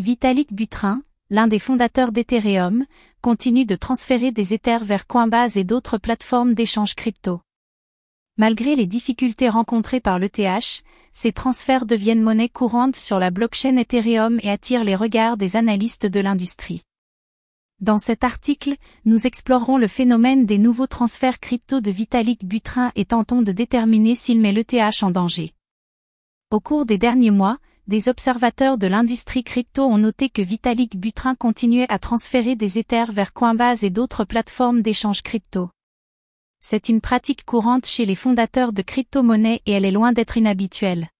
Vitalik Buterin, l'un des fondateurs d'Ethereum, continue de transférer des Ethers vers Coinbase et d'autres plateformes d'échange crypto. Malgré les difficultés rencontrées par l'ETH, ces transferts deviennent monnaie courante sur la blockchain Ethereum et attirent les regards des analystes de l'industrie. Dans cet article, nous explorerons le phénomène des nouveaux transferts crypto de Vitalik Buterin et tentons de déterminer s'il met l'ETH en danger. Au cours des derniers mois, des observateurs de l'industrie crypto ont noté que Vitalik Buterin continuait à transférer des Ethers vers Coinbase et d'autres plateformes d'échange crypto. C'est une pratique courante chez les fondateurs de crypto-monnaies et elle est loin d'être inhabituelle.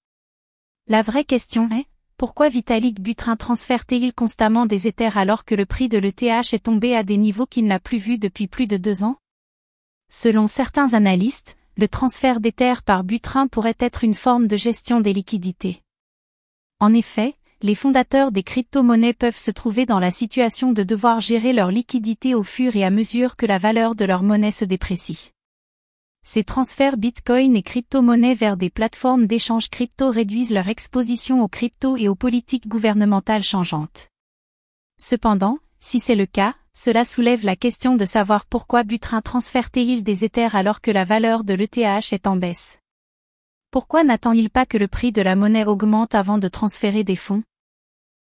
La vraie question est, pourquoi Vitalik Buterin transfère-t-il constamment des Ethers alors que le prix de l'ETH est tombé à des niveaux qu'il n'a plus vus depuis plus de deux ans? Selon certains analystes, le transfert d'Ether par Buterin pourrait être une forme de gestion des liquidités. En effet, les fondateurs des crypto-monnaies peuvent se trouver dans la situation de devoir gérer leur liquidité au fur et à mesure que la valeur de leur monnaie se déprécie. Ces transferts Bitcoin et crypto-monnaies vers des plateformes d'échange crypto réduisent leur exposition aux crypto et aux politiques gouvernementales changeantes. Cependant, si c'est le cas, cela soulève la question de savoir pourquoi Butrin transfère-t-il des Ethers alors que la valeur de l'ETH est en baisse. Pourquoi n'attend-il pas que le prix de la monnaie augmente avant de transférer des fonds?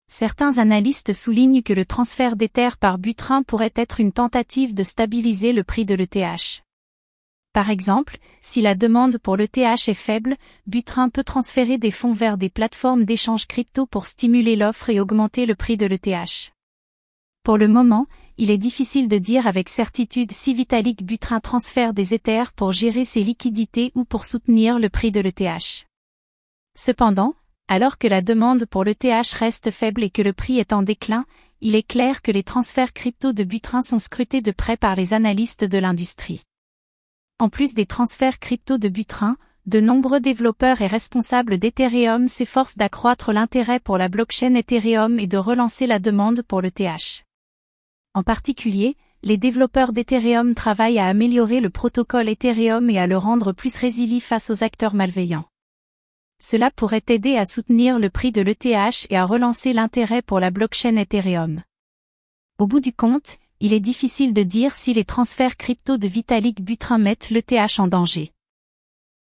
Certains analystes soulignent que le transfert d'Ether par Butrin pourrait être une tentative de stabiliser le prix de l'ETH. Par exemple, si la demande pour l'ETH est faible, Butrin peut transférer des fonds vers des plateformes d'échange crypto pour stimuler l'offre et augmenter le prix de l'ETH. Pour le moment, il est difficile de dire avec certitude si Vitalik Buterin transfère des Ethers pour gérer ses liquidités ou pour soutenir le prix de l'ETH. Cependant, alors que la demande pour l'ETH reste faible et que le prix est en déclin, il est clair que les transferts crypto de Buterin sont scrutés de près par les analystes de l'industrie. En plus des transferts crypto de Buterin, de nombreux développeurs et responsables d'Ethereum s'efforcent d'accroître l'intérêt pour la blockchain Ethereum et de relancer la demande pour l'ETH. En particulier, les développeurs d'Ethereum travaillent à améliorer le protocole Ethereum et à le rendre plus résilient face aux acteurs malveillants. Cela pourrait aider à soutenir le prix de l'ETH et à relancer l'intérêt pour la blockchain Ethereum. Au bout du compte, il est difficile de dire si les transferts crypto de Vitalik Buterin mettent l'ETH en danger.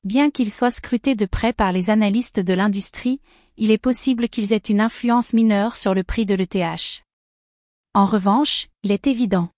Bien qu'ils soient scrutés de près par les analystes de l'industrie, il est possible qu'ils aient une influence mineure sur le prix de l'ETH. En revanche, il est évident